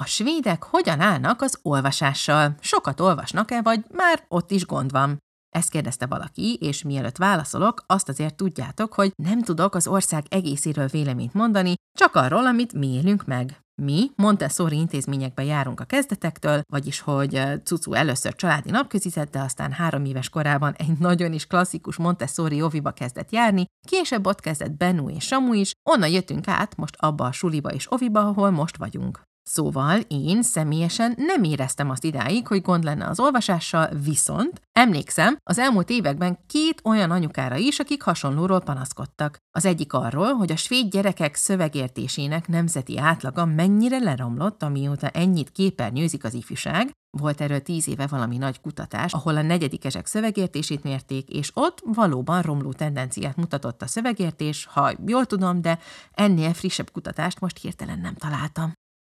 A svédek hogyan állnak az olvasással? Sokat olvasnak-e, vagy már ott is gond van? Ezt kérdezte valaki, és mielőtt válaszolok, azt azért tudjátok, hogy nem tudok az ország egészéről véleményt mondani, csak arról, amit mi élünk meg. Mi Montessori intézményekbe járunk a kezdetektől, vagyis hogy Cucu először családi napközizett, de aztán három éves korában egy nagyon is klasszikus Montessori oviba kezdett járni, később ott kezdett Bennu és Samu is, onnan jöttünk át most abba a suliba és oviba, ahol most vagyunk. Szóval én személyesen nem éreztem azt idáig, hogy gond lenne az olvasással, viszont emlékszem az elmúlt években két olyan anyukára is, akik hasonlóról panaszkodtak. Az egyik arról, hogy a svéd gyerekek szövegértésének nemzeti átlaga mennyire leromlott, amióta ennyit képernyőzik az ifjúság, volt erről tíz éve valami nagy kutatás, ahol a negyedikesek szövegértését mérték, és ott valóban romló tendenciát mutatott a szövegértés, ha jól tudom, de ennél frissebb kutatást most hirtelen nem találtam.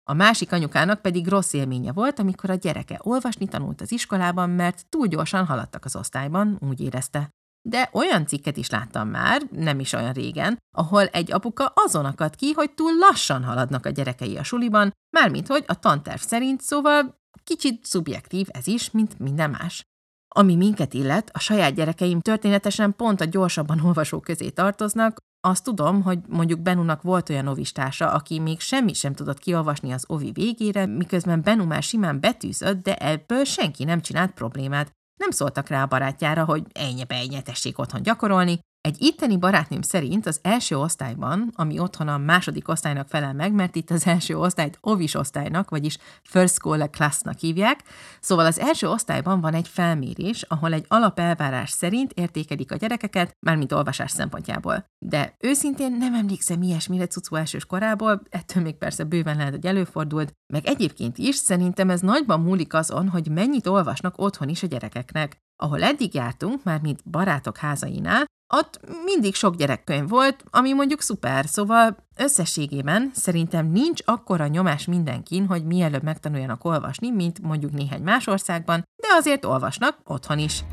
A másik anyukának pedig rossz élménye volt, amikor a gyereke olvasni tanult az iskolában, mert túl gyorsan haladtak az osztályban, úgy érezte. De olyan cikket is láttam már, nem is olyan régen, ahol egy apuka azon akad ki, hogy túl lassan haladnak a gyerekei a suliban, mármint hogy a tanterv szerint, szóval kicsit szubjektív ez is, mint minden más. Ami minket illet, a saját gyerekeim történetesen pont a gyorsabban olvasók közé tartoznak, azt tudom, hogy mondjuk Benunak volt olyan ovistása, aki még semmi sem tudott kiolvasni az ovi végére, miközben Benu már simán betűzött, de ebből senki nem csinált problémát. Nem szóltak rá a barátjára, hogy ennyi ennyi tessék otthon gyakorolni, egy itteni barátnőm szerint az első osztályban, ami otthon a második osztálynak felel meg, mert itt az első osztályt ovis osztálynak, vagyis first school classnak hívják, szóval az első osztályban van egy felmérés, ahol egy alapelvárás szerint értékelik a gyerekeket, mármint olvasás szempontjából. De őszintén nem emlékszem ilyesmire cucu elsős korából, ettől még persze bőven lehet, hogy előfordult, meg egyébként is szerintem ez nagyban múlik azon, hogy mennyit olvasnak otthon is a gyerekeknek. Ahol eddig jártunk, már mint barátok házainál, ott mindig sok gyerekkönyv volt, ami mondjuk szuper, szóval összességében szerintem nincs akkora nyomás mindenkin, hogy mielőbb megtanuljanak olvasni, mint mondjuk néhány más országban, de azért olvasnak otthon is.